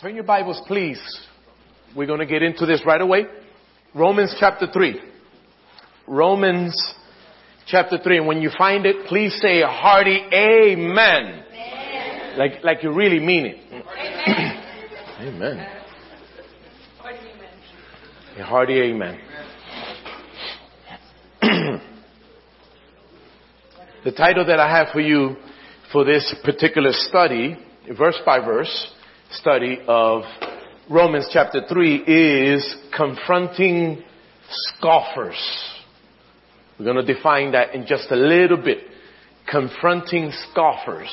Turn your Bibles, please. We're going to get into this right away. Romans chapter 3. Romans chapter 3. And when you find it, please say a hearty amen. amen. Like, like you really mean it. Amen. amen. A hearty amen. the title that I have for you for this particular study, verse by verse study of Romans chapter 3 is confronting scoffers. We're going to define that in just a little bit. Confronting scoffers.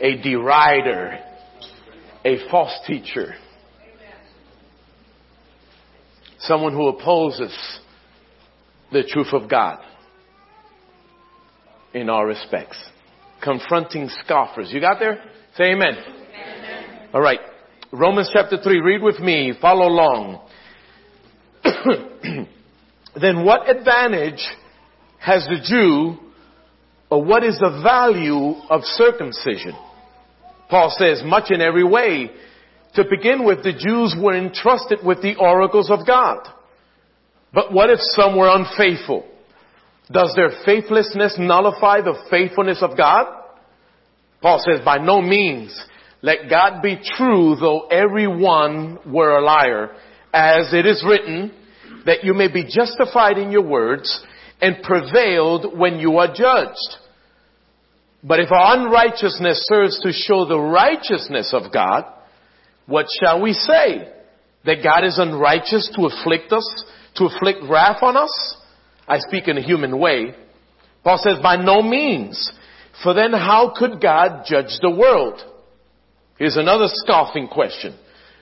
A derider. A false teacher. Someone who opposes the truth of God in all respects. Confronting scoffers. You got there? Say amen. amen. All right. Romans chapter 3. Read with me. Follow along. then what advantage has the Jew or what is the value of circumcision? Paul says much in every way. To begin with, the Jews were entrusted with the oracles of God. But what if some were unfaithful? Does their faithlessness nullify the faithfulness of God? Paul says, by no means. Let God be true, though everyone were a liar, as it is written, that you may be justified in your words and prevailed when you are judged. But if our unrighteousness serves to show the righteousness of God, what shall we say? That God is unrighteous to afflict us, to afflict wrath on us? I speak in a human way. Paul says, by no means. For then how could God judge the world? Here's another scoffing question.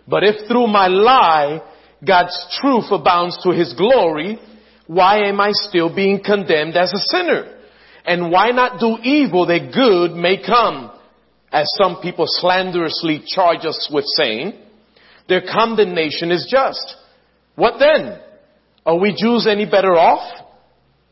But if through my lie, God's truth abounds to his glory, why am I still being condemned as a sinner? And why not do evil that good may come? As some people slanderously charge us with saying, their condemnation is just. What then? Are we Jews any better off?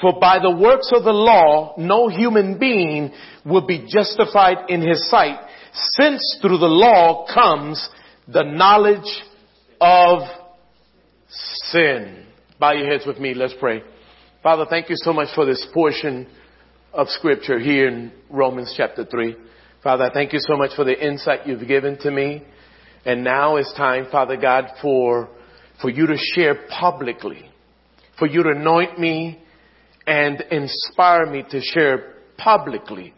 For by the works of the law, no human being will be justified in his sight, since through the law comes the knowledge of sin. Bow your heads with me. Let's pray. Father, thank you so much for this portion of scripture here in Romans chapter 3. Father, thank you so much for the insight you've given to me. And now it's time, Father God, for, for you to share publicly, for you to anoint me and inspire me to share publicly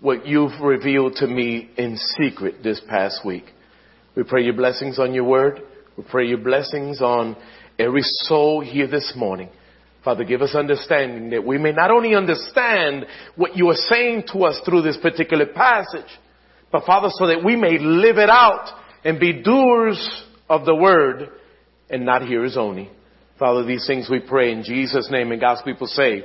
what you've revealed to me in secret this past week. We pray your blessings on your word. We pray your blessings on every soul here this morning. Father, give us understanding that we may not only understand what you are saying to us through this particular passage, but Father, so that we may live it out and be doers of the word and not hearers only. Father, these things we pray in Jesus' name and God's people say,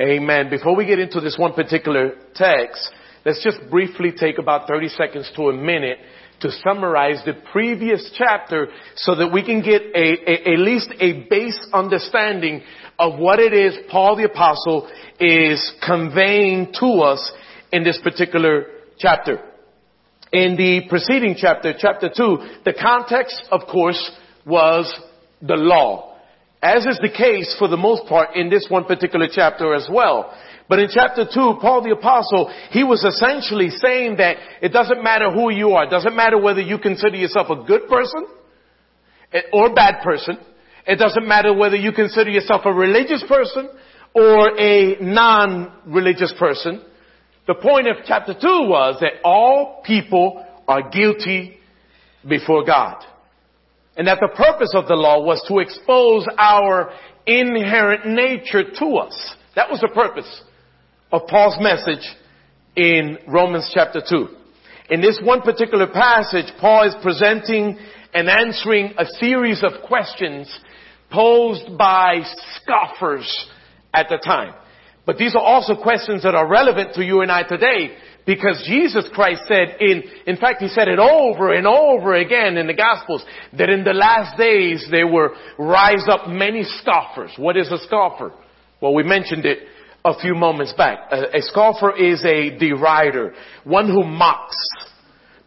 Amen. Before we get into this one particular text, let's just briefly take about 30 seconds to a minute to summarize the previous chapter so that we can get a, a, at least a base understanding of what it is Paul the apostle is conveying to us in this particular chapter. In the preceding chapter, chapter 2, the context, of course, was the law. As is the case for the most part in this one particular chapter as well. But in chapter 2, Paul the apostle, he was essentially saying that it doesn't matter who you are. It doesn't matter whether you consider yourself a good person or a bad person. It doesn't matter whether you consider yourself a religious person or a non-religious person. The point of chapter 2 was that all people are guilty before God. And that the purpose of the law was to expose our inherent nature to us. That was the purpose of Paul's message in Romans chapter 2. In this one particular passage, Paul is presenting and answering a series of questions posed by scoffers at the time. But these are also questions that are relevant to you and I today because Jesus Christ said in, in fact he said it over and over again in the Gospels that in the last days there will rise up many scoffers. What is a scoffer? Well, we mentioned it a few moments back. A, a scoffer is a derider, one who mocks.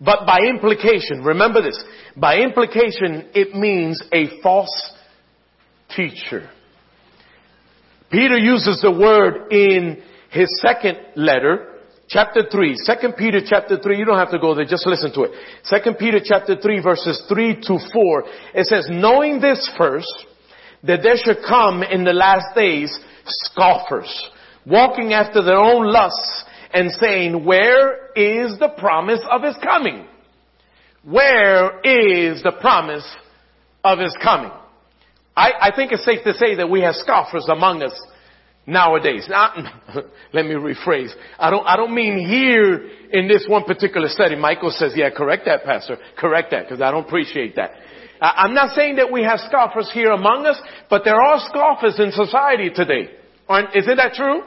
But by implication, remember this, by implication it means a false teacher. Peter uses the word in his second letter, chapter 3, 2 Peter chapter 3, you don't have to go there, just listen to it. 2 Peter chapter 3 verses 3 to 4, it says, knowing this first, that there should come in the last days scoffers, walking after their own lusts and saying, where is the promise of his coming? Where is the promise of his coming? I, I think it's safe to say that we have scoffers among us nowadays. Now, let me rephrase. I don't, I don't mean here in this one particular study. Michael says, yeah, correct that, Pastor. Correct that, because I don't appreciate that. I'm not saying that we have scoffers here among us, but there are scoffers in society today. Aren't, isn't that true?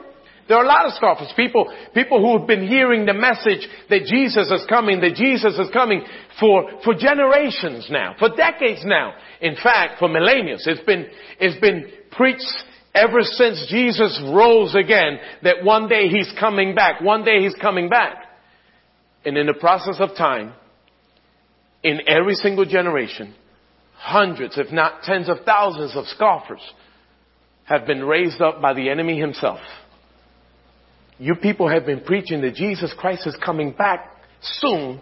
There are a lot of scoffers, people, people who have been hearing the message that Jesus is coming, that Jesus is coming for, for generations now, for decades now. In fact, for millennia. It's been, it's been preached ever since Jesus rose again that one day he's coming back, one day he's coming back. And in the process of time, in every single generation, hundreds, if not tens of thousands of scoffers have been raised up by the enemy himself you people have been preaching that Jesus Christ is coming back soon.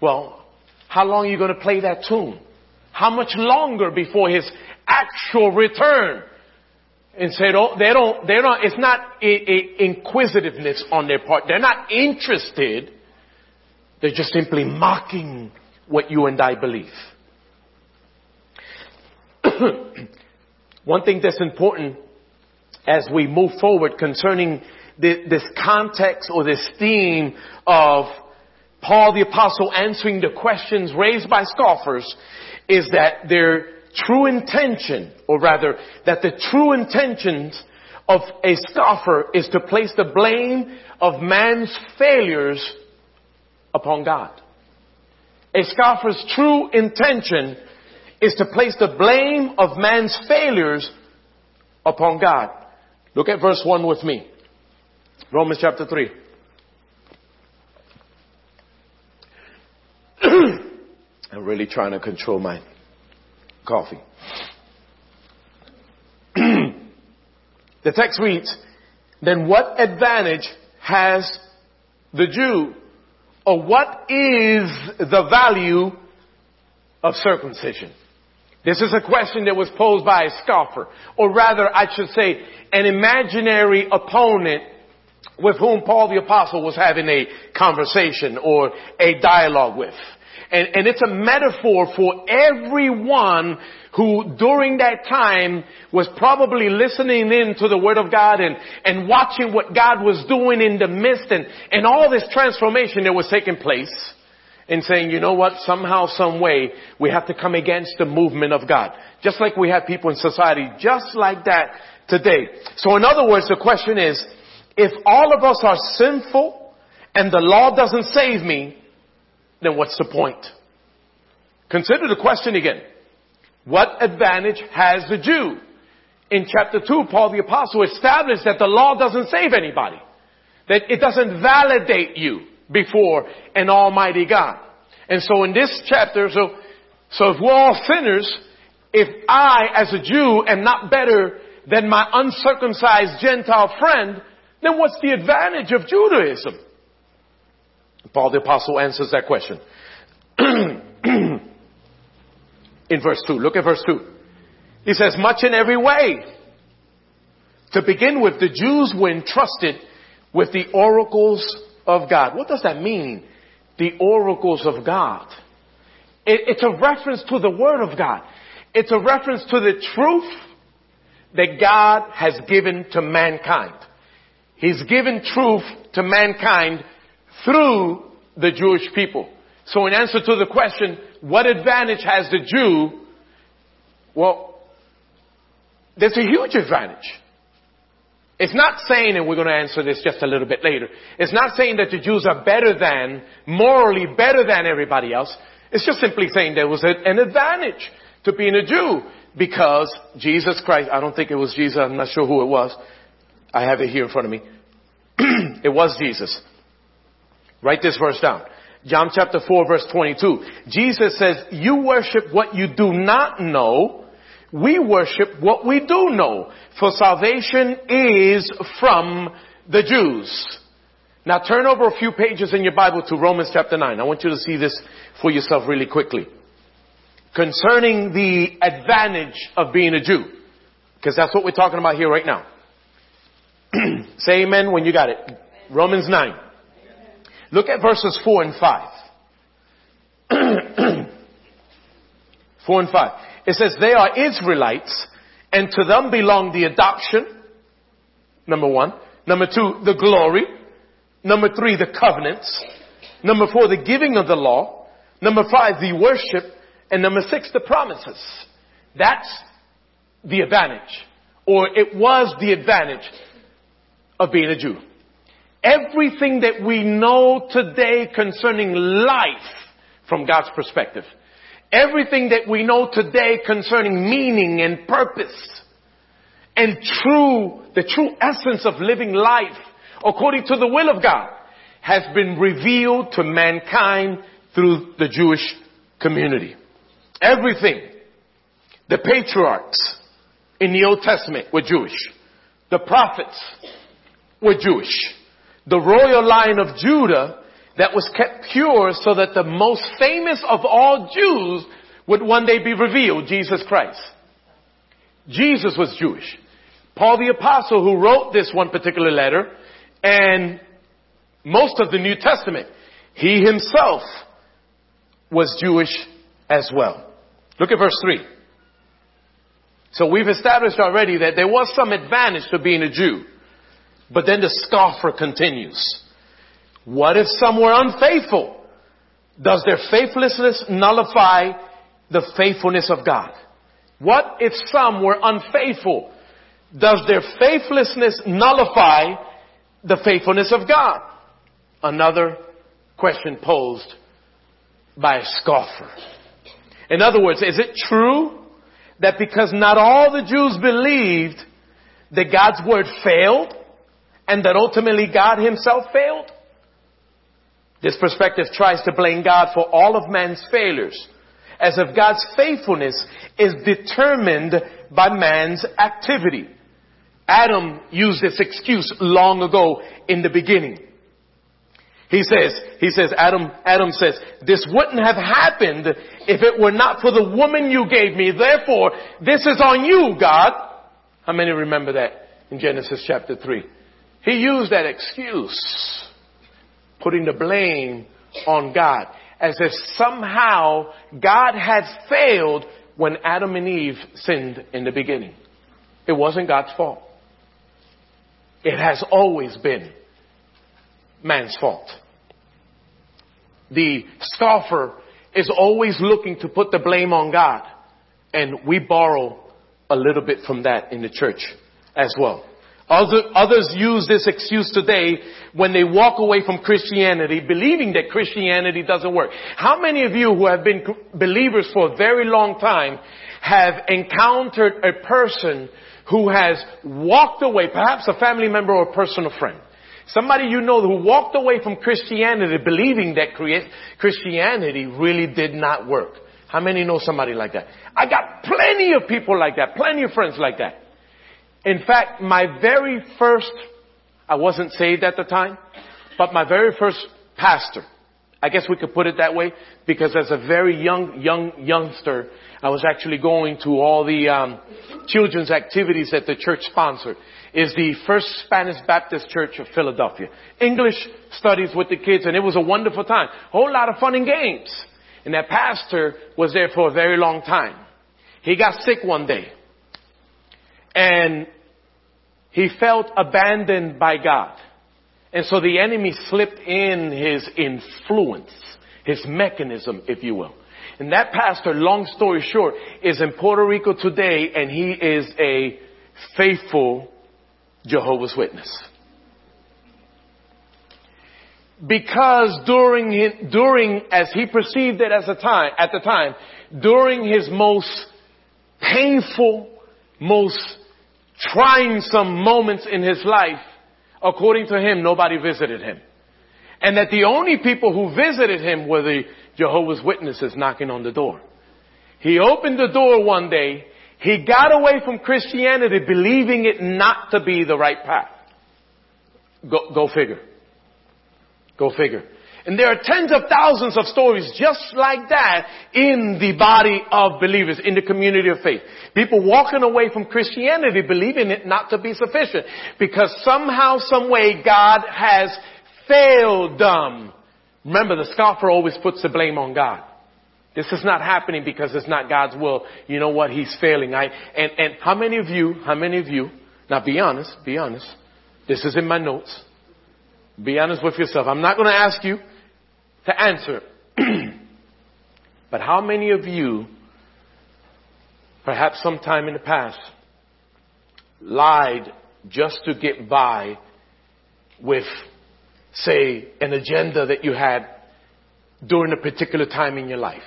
Well, how long are you going to play that tune? How much longer before his actual return? And so they don't, they're not, it's not a, a inquisitiveness on their part. They're not interested. They're just simply mocking what you and I believe. One thing that's important as we move forward concerning this context or this theme of Paul the apostle answering the questions raised by scoffers is that their true intention, or rather, that the true intentions of a scoffer is to place the blame of man's failures upon God. A scoffer's true intention is to place the blame of man's failures upon God. Look at verse 1 with me. Romans chapter 3. I'm really trying to control my coffee. the text reads, then what advantage has the Jew? Or what is the value of circumcision? This is a question that was posed by a scoffer, or rather I should say an imaginary opponent with whom Paul the apostle was having a conversation or a dialogue with. And, and it's a metaphor for everyone who during that time was probably listening in to the word of God and, and watching what God was doing in the midst and, and all this transformation that was taking place and saying, you know what, somehow, some way, we have to come against the movement of God. Just like we have people in society, just like that today. So in other words, the question is, if all of us are sinful and the law doesn't save me, then what's the point? Consider the question again. What advantage has the Jew? In chapter 2, Paul the apostle established that the law doesn't save anybody. That it doesn't validate you before an almighty God. And so in this chapter, so, so if we're all sinners, if I as a Jew am not better than my uncircumcised Gentile friend, then what's the advantage of Judaism? Paul the apostle answers that question. in verse 2. Look at verse 2. He says, much in every way. To begin with, the Jews were entrusted with the oracles of God. What does that mean? The oracles of God. It, it's a reference to the Word of God. It's a reference to the truth that God has given to mankind. He's given truth to mankind through the Jewish people. So in answer to the question, what advantage has the Jew? Well, there's a huge advantage. It's not saying, and we're going to answer this just a little bit later, it's not saying that the Jews are better than, morally better than everybody else. It's just simply saying there was an advantage to being a Jew because Jesus Christ, I don't think it was Jesus, I'm not sure who it was. I have it here in front of me. it was Jesus. Write this verse down. John chapter 4 verse 22. Jesus says, you worship what you do not know. We worship what we do know. For salvation is from the Jews. Now turn over a few pages in your Bible to Romans chapter 9. I want you to see this for yourself really quickly. Concerning the advantage of being a Jew. Because that's what we're talking about here right now. Say amen when you got it. Romans 9. Look at verses 4 and 5. 4 and 5. It says, they are Israelites, and to them belong the adoption, number one. Number two, the glory. Number three, the covenants. Number four, the giving of the law. Number five, the worship. And number six, the promises. That's the advantage. Or it was the advantage of being a Jew. Everything that we know today concerning life from God's perspective. Everything that we know today concerning meaning and purpose and true, the true essence of living life according to the will of God has been revealed to mankind through the Jewish community. Everything. The patriarchs in the Old Testament were Jewish. The prophets were Jewish the royal line of Judah that was kept pure so that the most famous of all Jews would one day be revealed, Jesus Christ. Jesus was Jewish. Paul the apostle who wrote this one particular letter and most of the New Testament, he himself was Jewish as well. Look at verse 3. So we've established already that there was some advantage to being a Jew. But then the scoffer continues. What if some were unfaithful? Does their faithlessness nullify the faithfulness of God? What if some were unfaithful? Does their faithlessness nullify the faithfulness of God? Another question posed by a scoffer. In other words, is it true that because not all the Jews believed that God's word failed, and that ultimately God himself failed? This perspective tries to blame God for all of man's failures, as if God's faithfulness is determined by man's activity. Adam used this excuse long ago in the beginning. He says, he says, Adam, Adam says, this wouldn't have happened if it were not for the woman you gave me. Therefore, this is on you, God. How many remember that in Genesis chapter 3? He used that excuse, putting the blame on God, as if somehow God had failed when Adam and Eve sinned in the beginning. It wasn't God's fault. It has always been man's fault. The scoffer is always looking to put the blame on God. And we borrow a little bit from that in the church as well. Other, others use this excuse today when they walk away from Christianity, believing that Christianity doesn't work. How many of you who have been believers for a very long time have encountered a person who has walked away, perhaps a family member or a personal friend? Somebody you know who walked away from Christianity believing that Christianity really did not work. How many know somebody like that? I got plenty of people like that, plenty of friends like that. In fact, my very first, I wasn't saved at the time, but my very first pastor, I guess we could put it that way, because as a very young, young, youngster, I was actually going to all the um, children's activities that the church sponsored. Is the First Spanish Baptist Church of Philadelphia. English studies with the kids, and it was a wonderful time. A whole lot of fun and games. And that pastor was there for a very long time. He got sick one day. And he felt abandoned by God. And so the enemy slipped in his influence, his mechanism, if you will. And that pastor, long story short, is in Puerto Rico today and he is a faithful Jehovah's Witness. Because during, during, as he perceived it as a time, at the time, during his most painful, most trying some moments in his life, according to him, nobody visited him. And that the only people who visited him were the Jehovah's Witnesses knocking on the door. He opened the door one day. He got away from Christianity believing it not to be the right path. Go, go figure. Go figure. And there are tens of thousands of stories just like that in the body of believers, in the community of faith. People walking away from Christianity believing it not to be sufficient because somehow, some way God has failed them. Remember, the scoffer always puts the blame on God. This is not happening because it's not God's will. You know what? He's failing. I, and, and how many of you, how many of you, now be honest, be honest. This is in my notes. Be honest with yourself. I'm not going to ask you to answer. but how many of you, perhaps sometime in the past, lied just to get by with, say, an agenda that you had during a particular time in your life?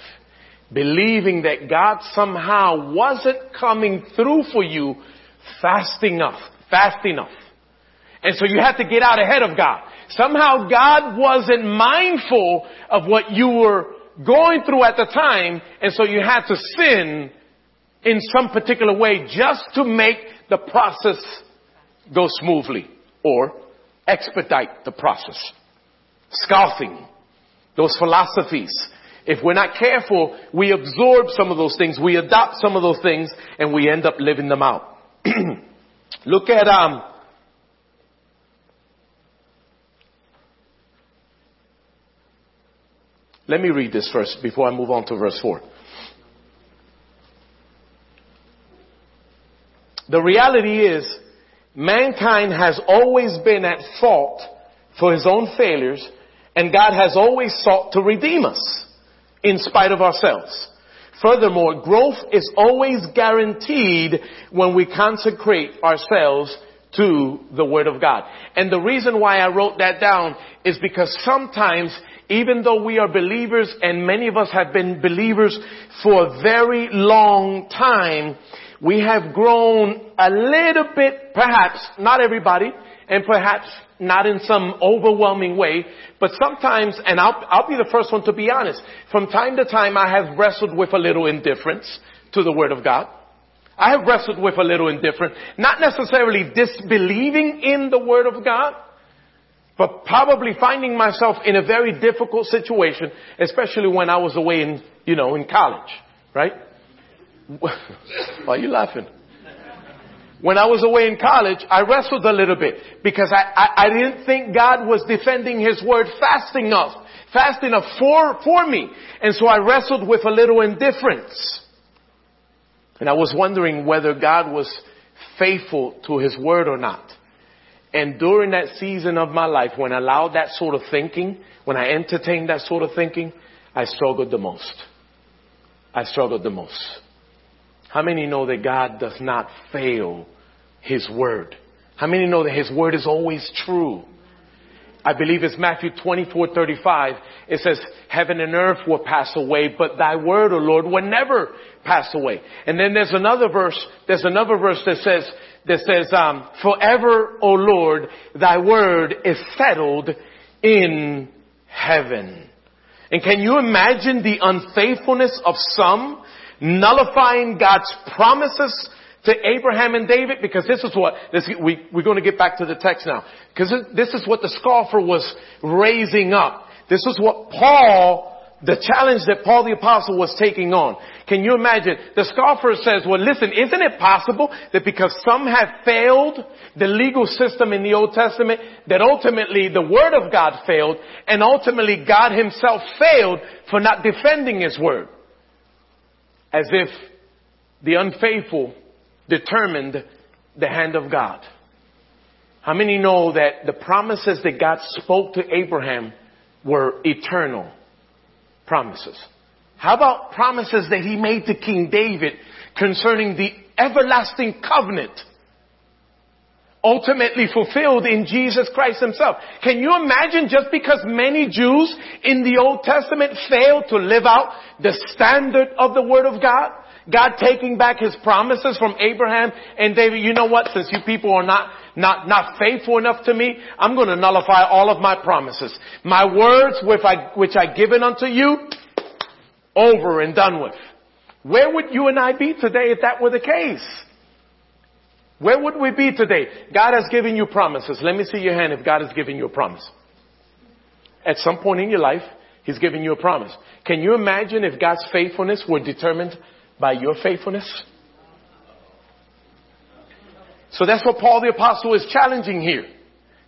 Believing that God somehow wasn't coming through for you fast enough, fast enough. And so you had to get out ahead of God. Somehow God wasn't mindful of what you were going through at the time, and so you had to sin in some particular way just to make the process go smoothly or expedite the process. Scoffing, those philosophies. If we're not careful, we absorb some of those things, we adopt some of those things, and we end up living them out. Look at um, Let me read this first before I move on to verse 4. The reality is, mankind has always been at fault for his own failures, and God has always sought to redeem us in spite of ourselves. Furthermore, growth is always guaranteed when we consecrate ourselves to the Word of God. And the reason why I wrote that down is because sometimes even though we are believers and many of us have been believers for a very long time, we have grown a little bit, perhaps, not everybody, and perhaps not in some overwhelming way, but sometimes, and I'll, I'll be the first one to be honest, from time to time I have wrestled with a little indifference to the Word of God. I have wrestled with a little indifference, not necessarily disbelieving in the Word of God, but probably finding myself in a very difficult situation, especially when I was away in, you know, in college, right? Why are you laughing? When I was away in college, I wrestled a little bit because I, I, I didn't think God was defending His word fast enough, fast enough for, for me. And so I wrestled with a little indifference. And I was wondering whether God was faithful to His word or not. And during that season of my life, when I allowed that sort of thinking, when I entertained that sort of thinking, I struggled the most. I struggled the most. How many know that God does not fail His word? How many know that His word is always true? I believe it's Matthew 24, 35. It says, heaven and earth will pass away, but thy word, O Lord, will never pass away. And then there's another verse, there's another verse that says, that says, um, forever, O Lord, thy word is settled in heaven. And can you imagine the unfaithfulness of some nullifying God's promises to Abraham and David? Because this is what, this, we, we're going to get back to the text now. Because this is what the scoffer was raising up. This is what Paul the challenge that Paul the apostle was taking on. Can you imagine? The scoffer says, well listen, isn't it possible that because some have failed the legal system in the Old Testament, that ultimately the word of God failed, and ultimately God himself failed for not defending his word? As if the unfaithful determined the hand of God. How many know that the promises that God spoke to Abraham were eternal? promises. How about promises that he made to King David concerning the everlasting covenant? Ultimately fulfilled in Jesus Christ himself. Can you imagine just because many Jews in the Old Testament failed to live out the standard of the Word of God? God taking back his promises from Abraham and David, you know what, since you people are not, not, not faithful enough to me, I'm going to nullify all of my promises. My words which I, which I given unto you, over and done with. Where would you and I be today if that were the case? Where would we be today? God has given you promises. Let me see your hand if God has given you a promise. At some point in your life, He's given you a promise. Can you imagine if God's faithfulness were determined by your faithfulness? So that's what Paul the apostle is challenging here.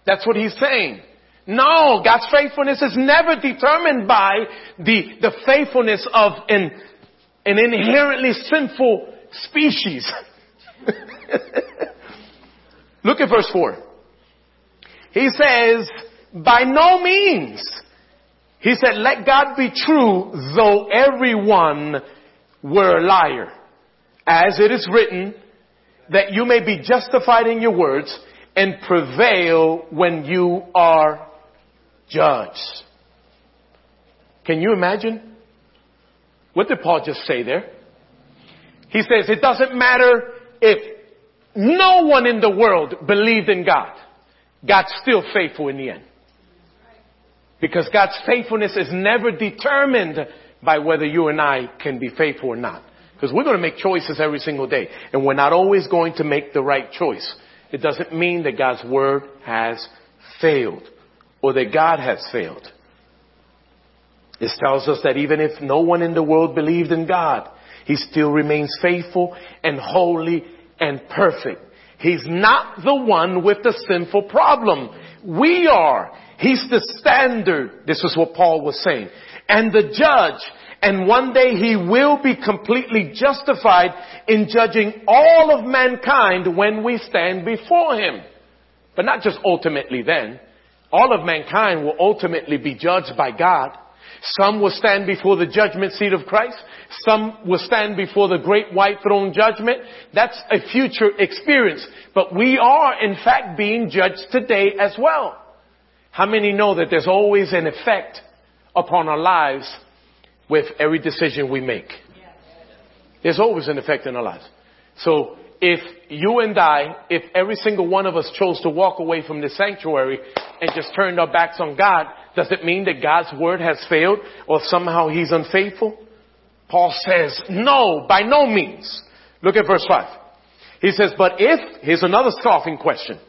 That's what he's saying. No, God's faithfulness is never determined by the, the faithfulness of an, an inherently sinful species. Look at verse 4. He says, by no means. He said, let God be true, though everyone were a liar. As it is written, that you may be justified in your words and prevail when you are judged. Can you imagine? What did Paul just say there? He says it doesn't matter if no one in the world believed in God. God's still faithful in the end. Because God's faithfulness is never determined by whether you and I can be faithful or not. Because we're going to make choices every single day. And we're not always going to make the right choice. It doesn't mean that God's word has failed or that God has failed. This tells us that even if no one in the world believed in God, He still remains faithful and holy and perfect. He's not the one with the sinful problem. We are. He's the standard. This is what Paul was saying. And the judge. And one day he will be completely justified in judging all of mankind when we stand before him. But not just ultimately then. All of mankind will ultimately be judged by God. Some will stand before the judgment seat of Christ. Some will stand before the great white throne judgment. That's a future experience. But we are in fact being judged today as well. How many know that there's always an effect upon our lives with every decision we make? There's always an effect in our lives. So if you and I, if every single one of us chose to walk away from the sanctuary and just turned our backs on God, does it mean that God's word has failed or somehow he's unfaithful? Paul says, no, by no means. Look at verse 5. He says, but if, here's another scoffing question.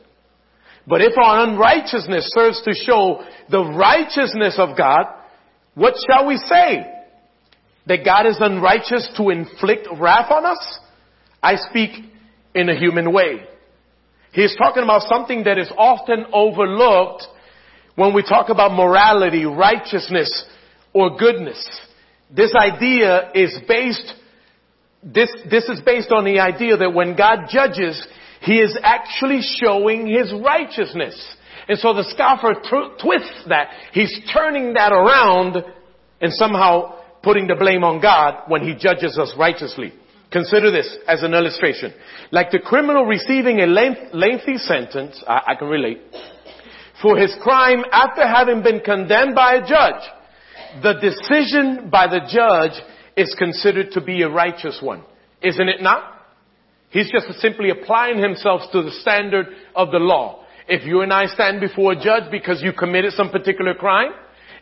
But if our unrighteousness serves to show the righteousness of God, what shall we say? That God is unrighteous to inflict wrath on us? I speak in a human way. He's talking about something that is often overlooked when we talk about morality, righteousness, or goodness. This idea is based, this, this is based on the idea that when God judges, He is actually showing His righteousness. And so the scoffer tw- twists that. He's turning that around and somehow putting the blame on God when He judges us righteously. Consider this as an illustration. Like the criminal receiving a length, lengthy sentence, I, I can relate, for his crime after having been condemned by a judge, the decision by the judge is considered to be a righteous one. Isn't it not? He's just simply applying himself to the standard of the law. If you and I stand before a judge because you committed some particular crime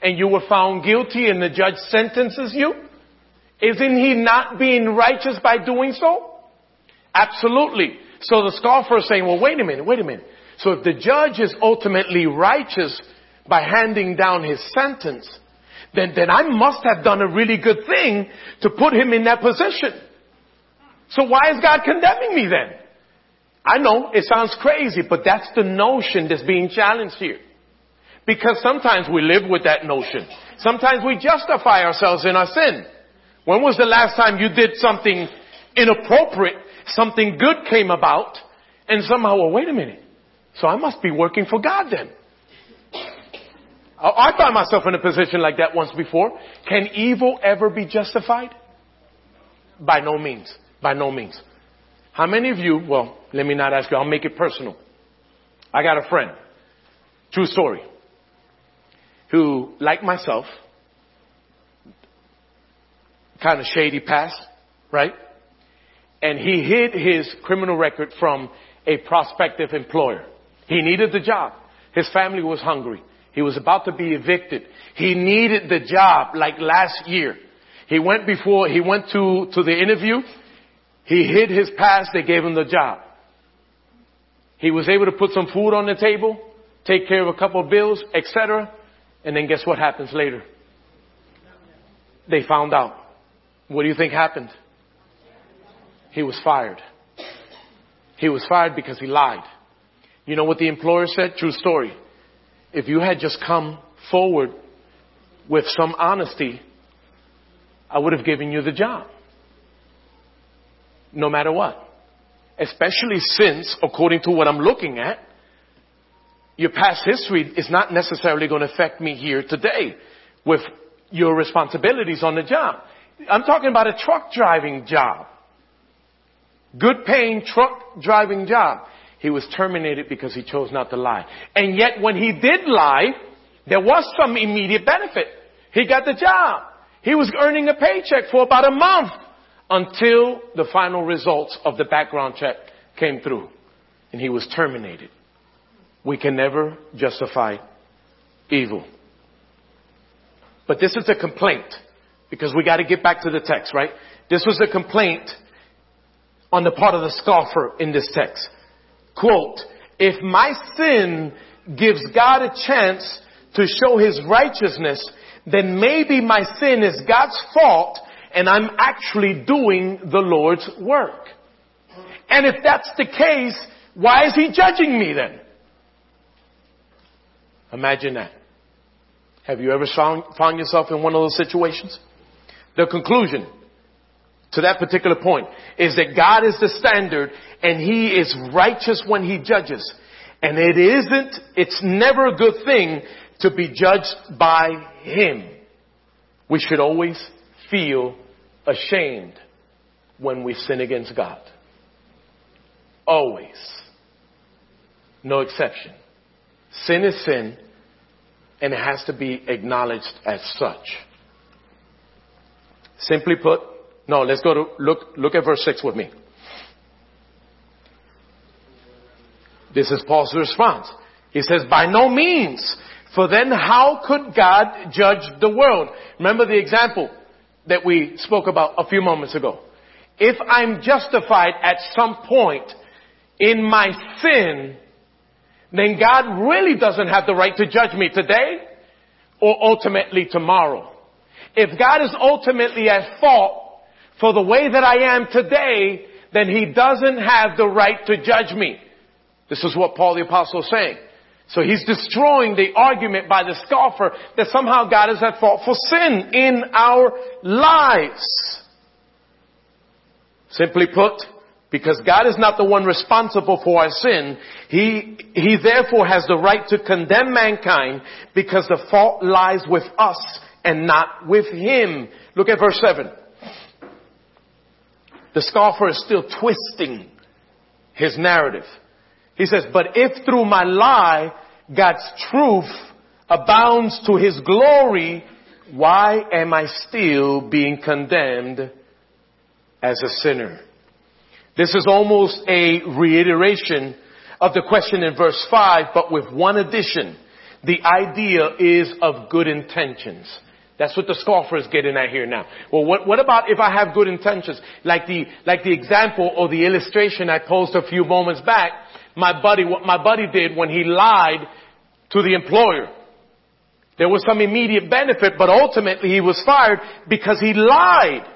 and you were found guilty and the judge sentences you, isn't he not being righteous by doing so? Absolutely. So the scoffer is saying, well, wait a minute, wait a minute. So if the judge is ultimately righteous by handing down his sentence, then, then I must have done a really good thing to put him in that position. So why is God condemning me then? I know it sounds crazy, but that's the notion that's being challenged here. Because sometimes we live with that notion. Sometimes we justify ourselves in our sin. When was the last time you did something inappropriate, something good came about, and somehow, well, wait a minute. So I must be working for God then. I found myself in a position like that once before. Can evil ever be justified? By no means. By no means. How many of you, well, let me not ask you, I'll make it personal. I got a friend, true story, who, like myself, kind of shady past, right? And he hid his criminal record from a prospective employer. He needed the job. His family was hungry. He was about to be evicted. He needed the job like last year. He went before, he went to, to the interview. He hid his past. They gave him the job. He was able to put some food on the table, take care of a couple of bills, etc. And then guess what happens later? They found out. What do you think happened? He was fired. He was fired because he lied. You know what the employer said? True story. If you had just come forward with some honesty, I would have given you the job. No matter what. Especially since, according to what I'm looking at, your past history is not necessarily going to affect me here today with your responsibilities on the job. I'm talking about a truck driving job. Good paying truck driving job. He was terminated because he chose not to lie. And yet when he did lie, there was some immediate benefit. He got the job. He was earning a paycheck for about a month until the final results of the background check came through and he was terminated. We can never justify evil. But this is a complaint because we got to get back to the text, right? This was a complaint on the part of the scoffer in this text. Quote, if my sin gives God a chance to show his righteousness, then maybe my sin is God's fault and I'm actually doing the Lord's work. And if that's the case, why is he judging me then? Imagine that. Have you ever found, yourself in one of those situations? The conclusion to that particular point is that God is the standard and He is righteous when He judges. And it isn't, it's never a good thing to be judged by Him. We should always feel ashamed when we sin against God. Always. No exception. Sin is sin and it has to be acknowledged as such. Simply put, no, let's go to look, look at verse 6 with me. This is Paul's response. He says, by no means. For then how could God judge the world? Remember the example that we spoke about a few moments ago. If I'm justified at some point in my sin, then God really doesn't have the right to judge me today or ultimately tomorrow. If God is ultimately at fault for the way that I am today, then He doesn't have the right to judge me. This is what Paul the Apostle is saying. So he's destroying the argument by the scoffer that somehow God is at fault for sin in our lives. Simply put, because God is not the one responsible for our sin, He, He therefore has the right to condemn mankind because the fault lies with us and not with him. Look at verse 7. The scoffer is still twisting his narrative. He says, but if through my lie God's truth abounds to his glory, why am I still being condemned as a sinner? This is almost a reiteration of the question in verse 5, but with one addition. The idea is of good intentions. That's what the scoffer is getting at here now. Well, what, what about if I have good intentions? Like the, like the example or the illustration I posed a few moments back, my buddy, what my buddy did when he lied to the employer. There was some immediate benefit, but ultimately he was fired because he lied.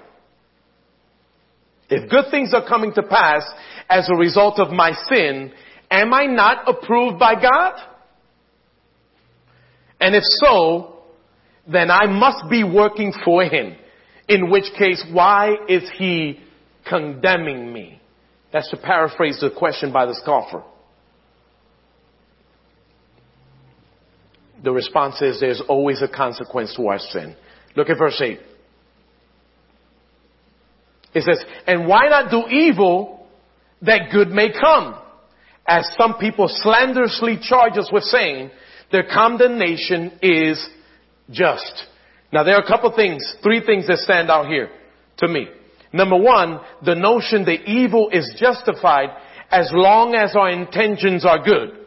If good things are coming to pass as a result of my sin, am I not approved by God? And if so, then I must be working for him. In which case, why is he condemning me? That's to paraphrase the question by the scoffer. The response is there's always a consequence to our sin. Look at verse 8. It says, and why not do evil that good may come? As some people slanderously charge us with saying, their condemnation is just. Now there are a couple things, three things that stand out here to me. Number one, the notion that evil is justified as long as our intentions are good.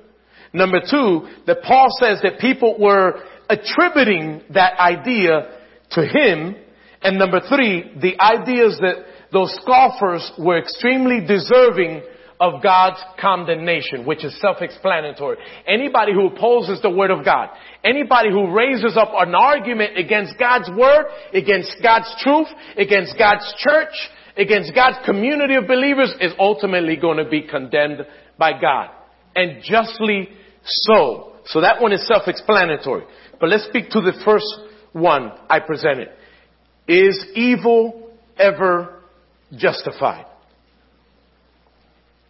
Number two, that Paul says that people were attributing that idea to him. And number three, the ideas that those scoffers were extremely deserving of God's condemnation, which is self-explanatory. Anybody who opposes the Word of God, anybody who raises up an argument against God's Word, against God's truth, against God's church, against God's community of believers is ultimately going to be condemned by God. And justly so. So that one is self-explanatory. But let's speak to the first one I presented. Is evil ever justified?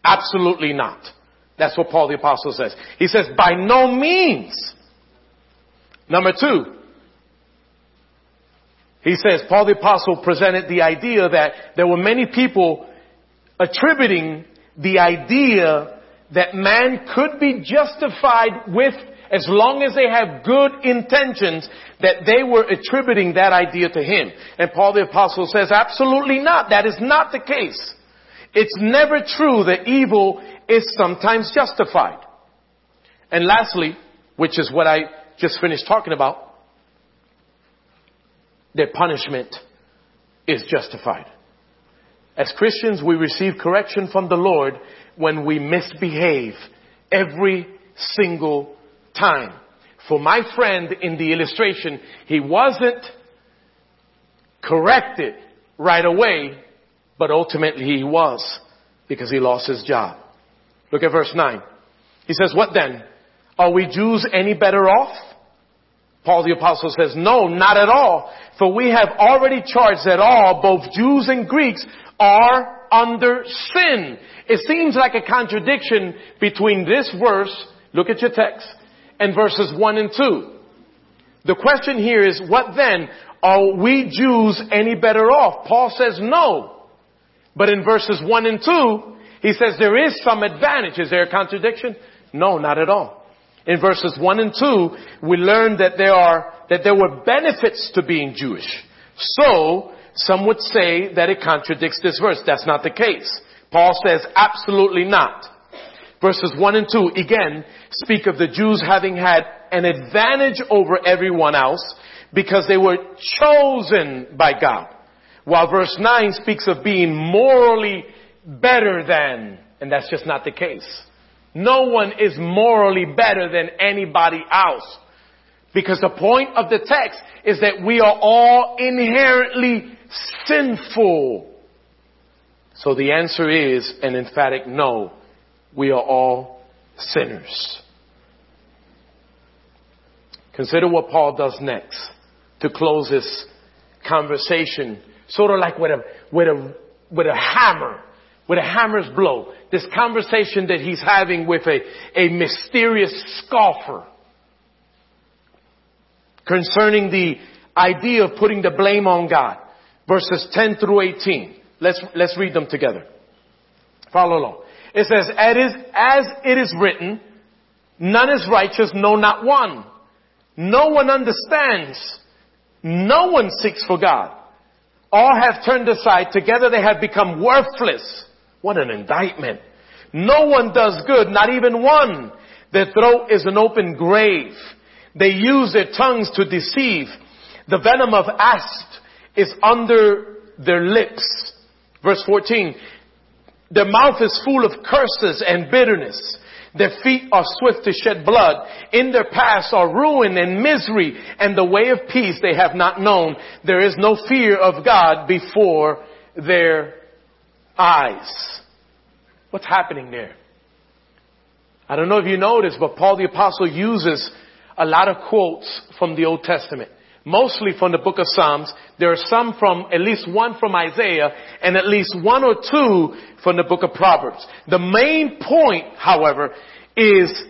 Absolutely not. That's what Paul the apostle says. He says, by no means. Number two, he says, Paul the apostle presented the idea that there were many people attributing the idea that man could be justified with as long as they have good intentions that they were attributing that idea to him. And Paul the apostle says absolutely not. That is not the case. It's never true that evil is sometimes justified. And lastly, which is what I just finished talking about, that punishment is justified. As Christians, we receive correction from the Lord when we misbehave every single time. For my friend in the illustration, he wasn't corrected right away, but ultimately he was because he lost his job. Look at verse 9. He says, what then? Are we Jews any better off? Paul the apostle says, no, not at all. For we have already charged that all, both Jews and Greeks, are under sin. It seems like a contradiction between this verse, look at your text, and verses 1 and 2. The question here is, what then? Are we Jews any better off? Paul says no. But in verses 1 and 2, he says there is some advantage. Is there a contradiction? No, not at all. In verses 1 and 2, we learn that there are, that there were benefits to being Jewish. So, some would say that it contradicts this verse. That's not the case. Paul says absolutely not. Verses 1 and 2 again speak of the Jews having had an advantage over everyone else because they were chosen by God. While verse 9 speaks of being morally better than, and that's just not the case. No one is morally better than anybody else. Because the point of the text is that we are all inherently sinful. So the answer is an emphatic no. We are all sinners. Consider what Paul does next to close this conversation, sort of like with a, with a, with a hammer, with a hammer's blow. This conversation that he's having with a, a mysterious scoffer concerning the idea of putting the blame on God. Verses 10 through 18. Let's, let's read them together. Follow along. It says, as it is written, none is righteous, no, not one. No one understands. No one seeks for God. All have turned aside. Together they have become worthless. What an indictment. No one does good, not even one. Their throat is an open grave. They use their tongues to deceive. The venom of asp is under their lips. Verse 14. Their mouth is full of curses and bitterness. Their feet are swift to shed blood. In their paths are ruin and misery, and the way of peace they have not known. There is no fear of God before their eyes. What's happening there? I don't know if you noticed, but Paul the Apostle uses a lot of quotes from the Old Testament. Mostly from the book of Psalms. There are some from, at least one from Isaiah, and at least one or two from the book of Proverbs. The main point, however, is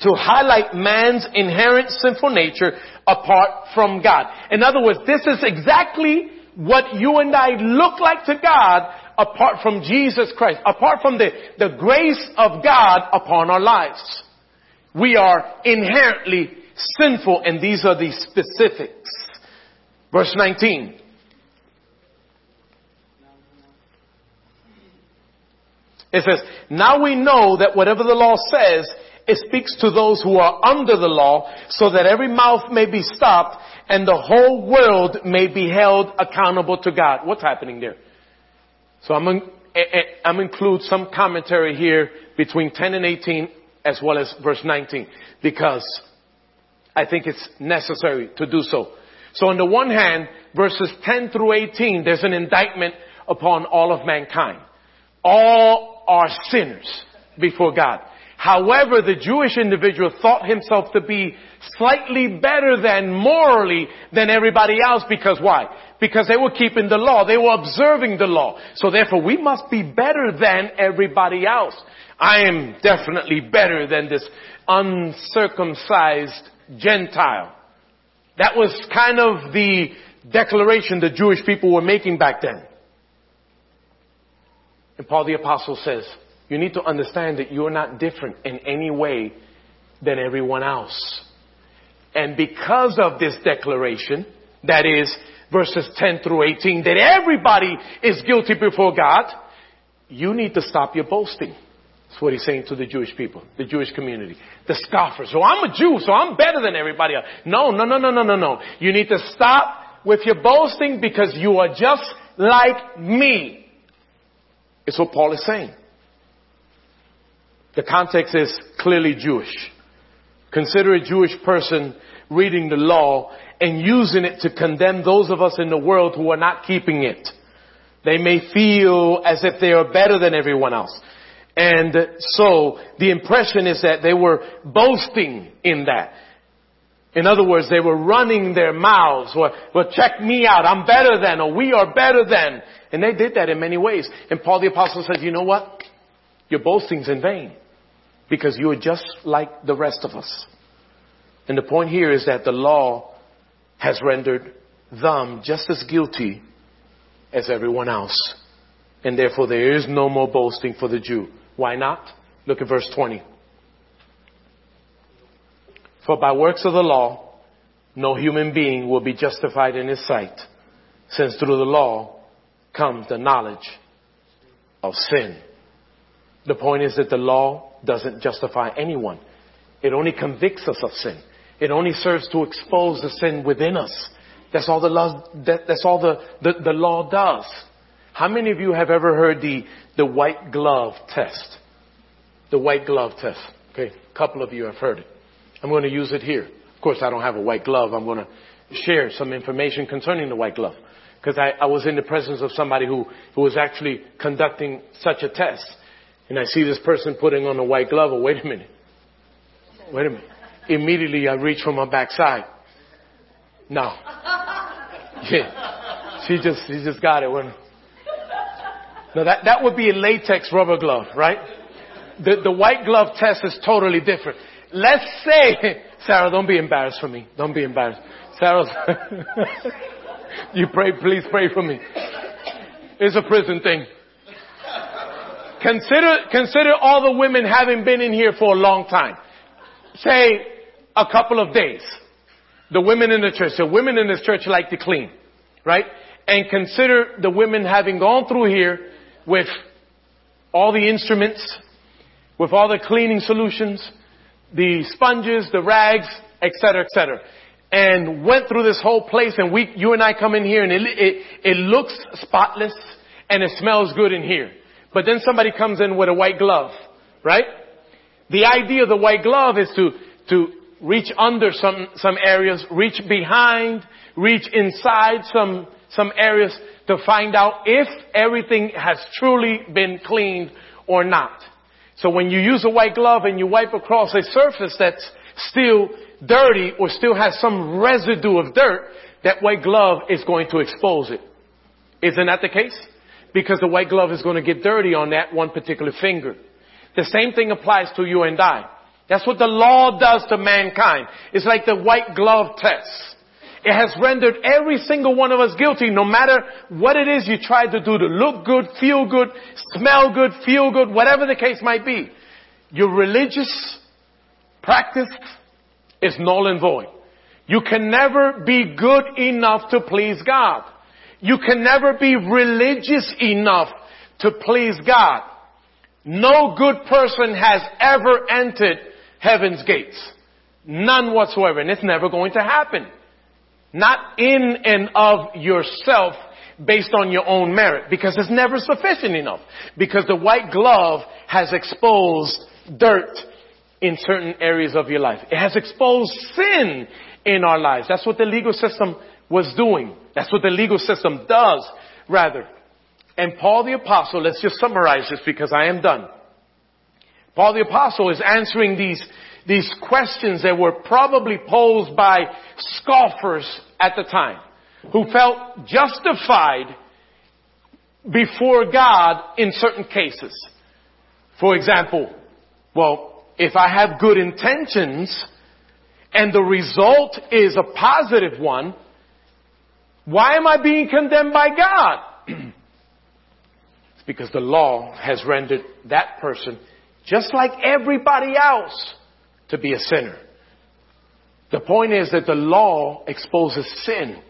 to highlight man's inherent sinful nature apart from God. In other words, this is exactly what you and I look like to God apart from Jesus Christ, apart from the, the grace of God upon our lives. We are inherently sinful and these are the specifics. Verse 19. It says, now we know that whatever the law says, it speaks to those who are under the law so that every mouth may be stopped and the whole world may be held accountable to God. What's happening there? So I'm going eh, eh, I'm include some commentary here between 10 and 18 as well as verse 19 because I think it's necessary to do so. So on the one hand, verses 10 through 18, there's an indictment upon all of mankind. All are sinners before God. However, the Jewish individual thought himself to be slightly better than morally than everybody else because why? Because they were keeping the law. They were observing the law. So therefore we must be better than everybody else. I am definitely better than this uncircumcised Gentile. That was kind of the declaration the Jewish people were making back then. And Paul the apostle says, you need to understand that you're not different in any way than everyone else. And because of this declaration, that is verses 10 through 18, that everybody is guilty before God, you need to stop your boasting. That's what he's saying to the Jewish people, the Jewish community. The scoffers. So I'm a Jew, so I'm better than everybody else. No, no, no, no, no, no, no. You need to stop with your boasting because you are just like me. It's what Paul is saying. The context is clearly Jewish. Consider a Jewish person reading the law and using it to condemn those of us in the world who are not keeping it. They may feel as if they are better than everyone else. And so the impression is that they were boasting in that. In other words, they were running their mouths or, well, check me out. I'm better than or we are better than. And they did that in many ways. And Paul the apostle says, you know what? Your boasting's in vain because you are just like the rest of us. And the point here is that the law has rendered them just as guilty as everyone else. And therefore there is no more boasting for the Jew. Why not? Look at verse 20. For by works of the law, no human being will be justified in his sight, since through the law comes the knowledge of sin. The point is that the law doesn't justify anyone. It only convicts us of sin. It only serves to expose the sin within us. That's all the law, that, that's all the, the, the law does. How many of you have ever heard the, the white glove test? The white glove test. Okay. A couple of you have heard it. I'm going to use it here. Of course, I don't have a white glove. I'm going to share some information concerning the white glove. Because I, I was in the presence of somebody who, who was actually conducting such a test. And I see this person putting on a white glove. Oh, wait a minute. Wait a minute. Immediately I reach for my backside. No. Yeah. She just, she just got it. When, no, that, that would be a latex rubber glove, right? The, the white glove test is totally different. Let's say, Sarah, don't be embarrassed for me. Don't be embarrassed. Sarah, you pray, please pray for me. It's a prison thing. Consider, consider all the women having been in here for a long time. Say a couple of days. The women in the church. The women in this church like to clean. Right? And consider the women having gone through here with all the instruments, with all the cleaning solutions, the sponges, the rags, etc., etc. and went through this whole place and we, you and I come in here and it, it, it looks spotless and it smells good in here. But then somebody comes in with a white glove, right? The idea of the white glove is to, to reach under some, some areas, reach behind, reach inside some, some areas to find out if everything has truly been cleaned or not. So when you use a white glove and you wipe across a surface that's still dirty or still has some residue of dirt, that white glove is going to expose it. Isn't that the case? Because the white glove is going to get dirty on that one particular finger. The same thing applies to you and I. That's what the law does to mankind. It's like the white glove test. It has rendered every single one of us guilty no matter what it is you try to do to look good, feel good, smell good, feel good, whatever the case might be. Your religious practice is null and void. You can never be good enough to please God. You can never be religious enough to please God. No good person has ever entered heaven's gates. None whatsoever. And it's never going to happen. Not in and of yourself based on your own merit because it's never sufficient enough. Because the white glove has exposed dirt in certain areas of your life. It has exposed sin in our lives. That's what the legal system was doing. That's what the legal system does, rather. And Paul the apostle, let's just summarize this because I am done. Paul the apostle is answering these, these questions that were probably posed by scoffers at the time who felt justified before God in certain cases. For example, well, if I have good intentions and the result is a positive one, why am I being condemned by God? it's because the law has rendered that person, just like everybody else, to be a sinner. The point is that the law exposes sin.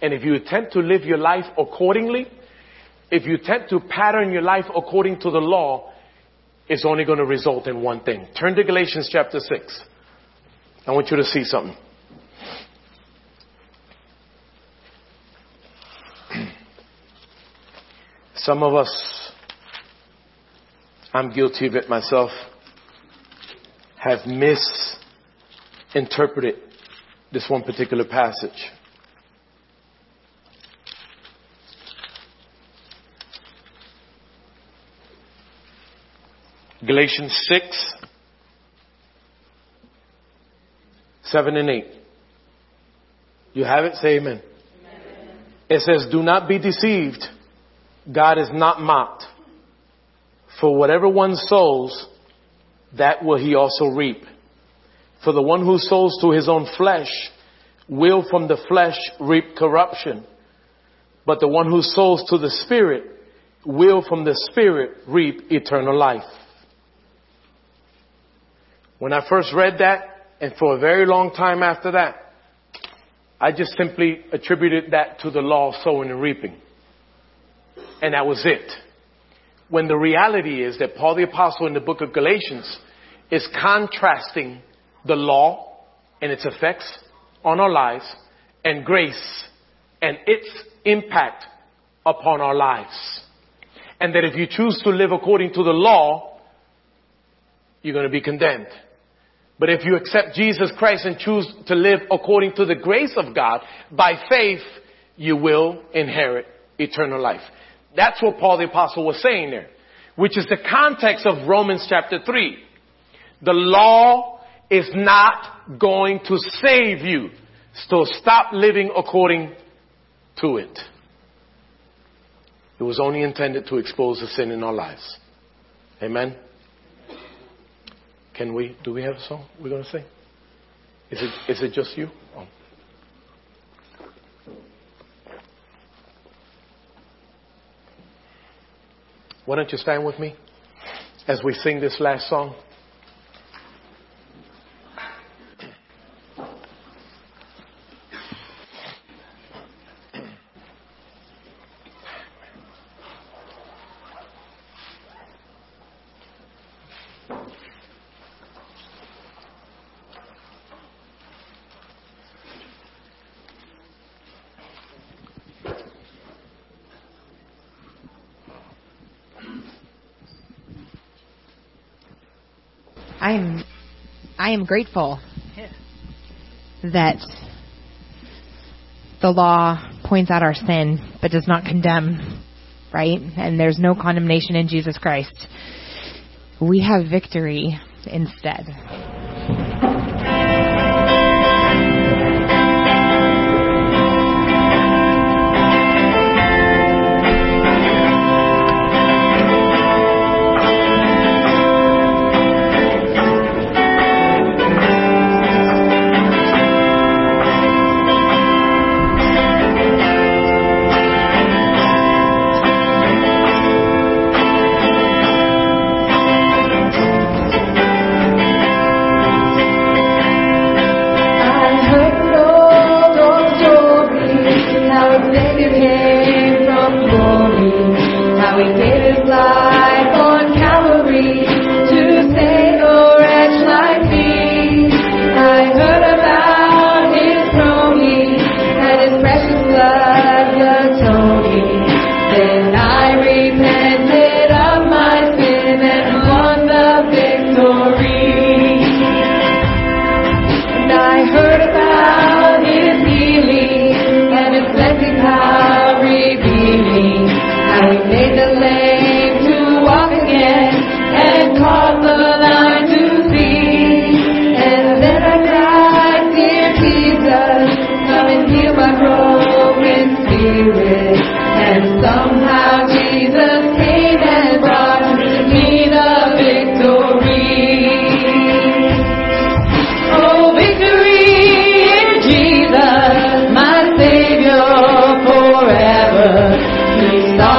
And if you attempt to live your life accordingly, if you attempt to pattern your life according to the law, it's only going to result in one thing. Turn to Galatians chapter 6. I want you to see something. Some of us, I'm guilty of it myself, have misinterpreted this one particular passage. Galatians 6, 7 and 8. You have it? Say amen. amen. It says, do not be deceived. God is not mocked. For whatever one sows, that will he also reap. For the one who sows to his own flesh will from the flesh reap corruption. But the one who sows to the Spirit will from the Spirit reap eternal life. When I first read that, and for a very long time after that, I just simply attributed that to the law of sowing and reaping and that was it. When the reality is that Paul the Apostle in the book of Galatians is contrasting the law and its effects on our lives and grace and its impact upon our lives. And that if you choose to live according to the law, you're going to be condemned. But if you accept Jesus Christ and choose to live according to the grace of God, by faith, you will inherit eternal life. That's what Paul the apostle was saying there, which is the context of Romans chapter 3. The law is not going to save you. So stop living according to it. It was only intended to expose the sin in our lives. Amen. Can we, do we have a song we're going to sing? Is it, is it just you? Oh. Why don't you stand with me as we sing this last song? Am grateful that the law points out our sin but does not condemn, right? And there's no condemnation in Jesus Christ. We have victory instead. Krishna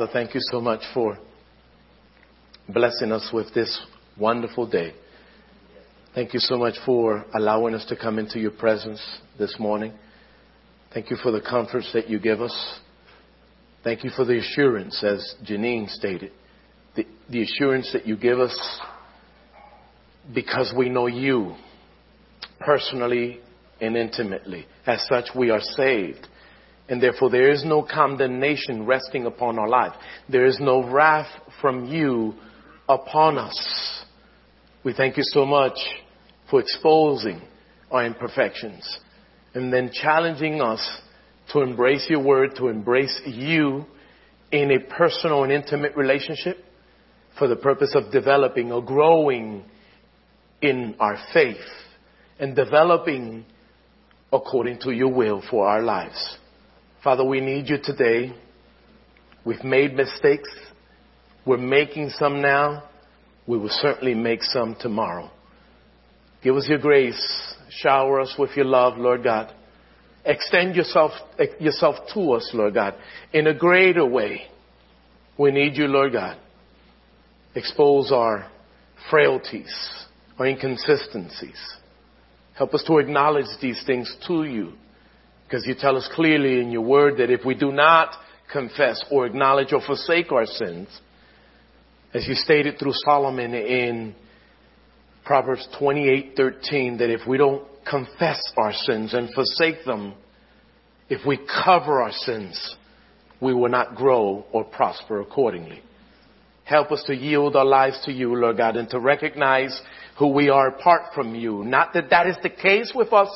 Father, thank you so much for blessing us with this wonderful day. Thank you so much for allowing us to come into your presence this morning. Thank you for the comforts that you give us. Thank you for the assurance, as Janine stated, the, the assurance that you give us because we know you personally and intimately. As such, we are saved and therefore there is no condemnation resting upon our life. There is no wrath from you upon us. We thank you so much for exposing our imperfections and then challenging us to embrace your word, to embrace you in a personal and intimate relationship for the purpose of developing or growing in our faith and developing according to your will for our lives. Father, we need you today. We've made mistakes. We're making some now. We will certainly make some tomorrow. Give us your grace. Shower us with your love, Lord God. Extend yourself, yourself to us, Lord God, in a greater way. We need you, Lord God. Expose our frailties, our inconsistencies. Help us to acknowledge these things to you. Because you tell us clearly in your word that if we do not confess or acknowledge or forsake our sins, as you stated through Solomon in Proverbs 28:13 that if we don't confess our sins and forsake them, if we cover our sins, we will not grow or prosper accordingly. Help us to yield our lives to you, Lord God, and to recognize who we are apart from you. Not that that is the case with us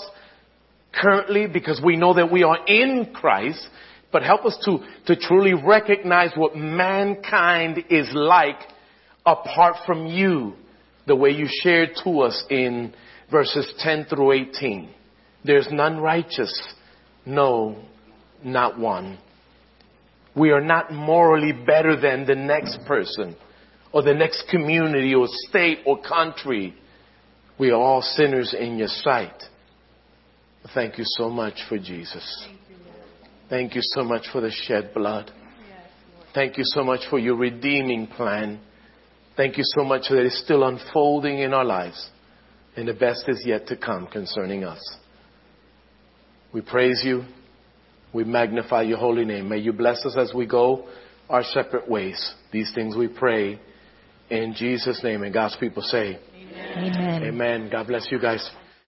currently because we know that we are in Christ, but help us to, to truly recognize what mankind is like apart from you, the way you shared to us in verses 10 through 18. There's none righteous. No, not one. We are not morally better than the next person or the next community or state or country. We are all sinners in your sight. Thank you so much for Jesus. Thank you so much for the shed blood. Thank you so much for your redeeming plan. Thank you so much that it's still unfolding in our lives. And the best is yet to come concerning us. We praise you. We magnify your holy name. May you bless us as we go our separate ways. These things we pray in Jesus' name. And God's people say, Amen. Amen. God bless you guys.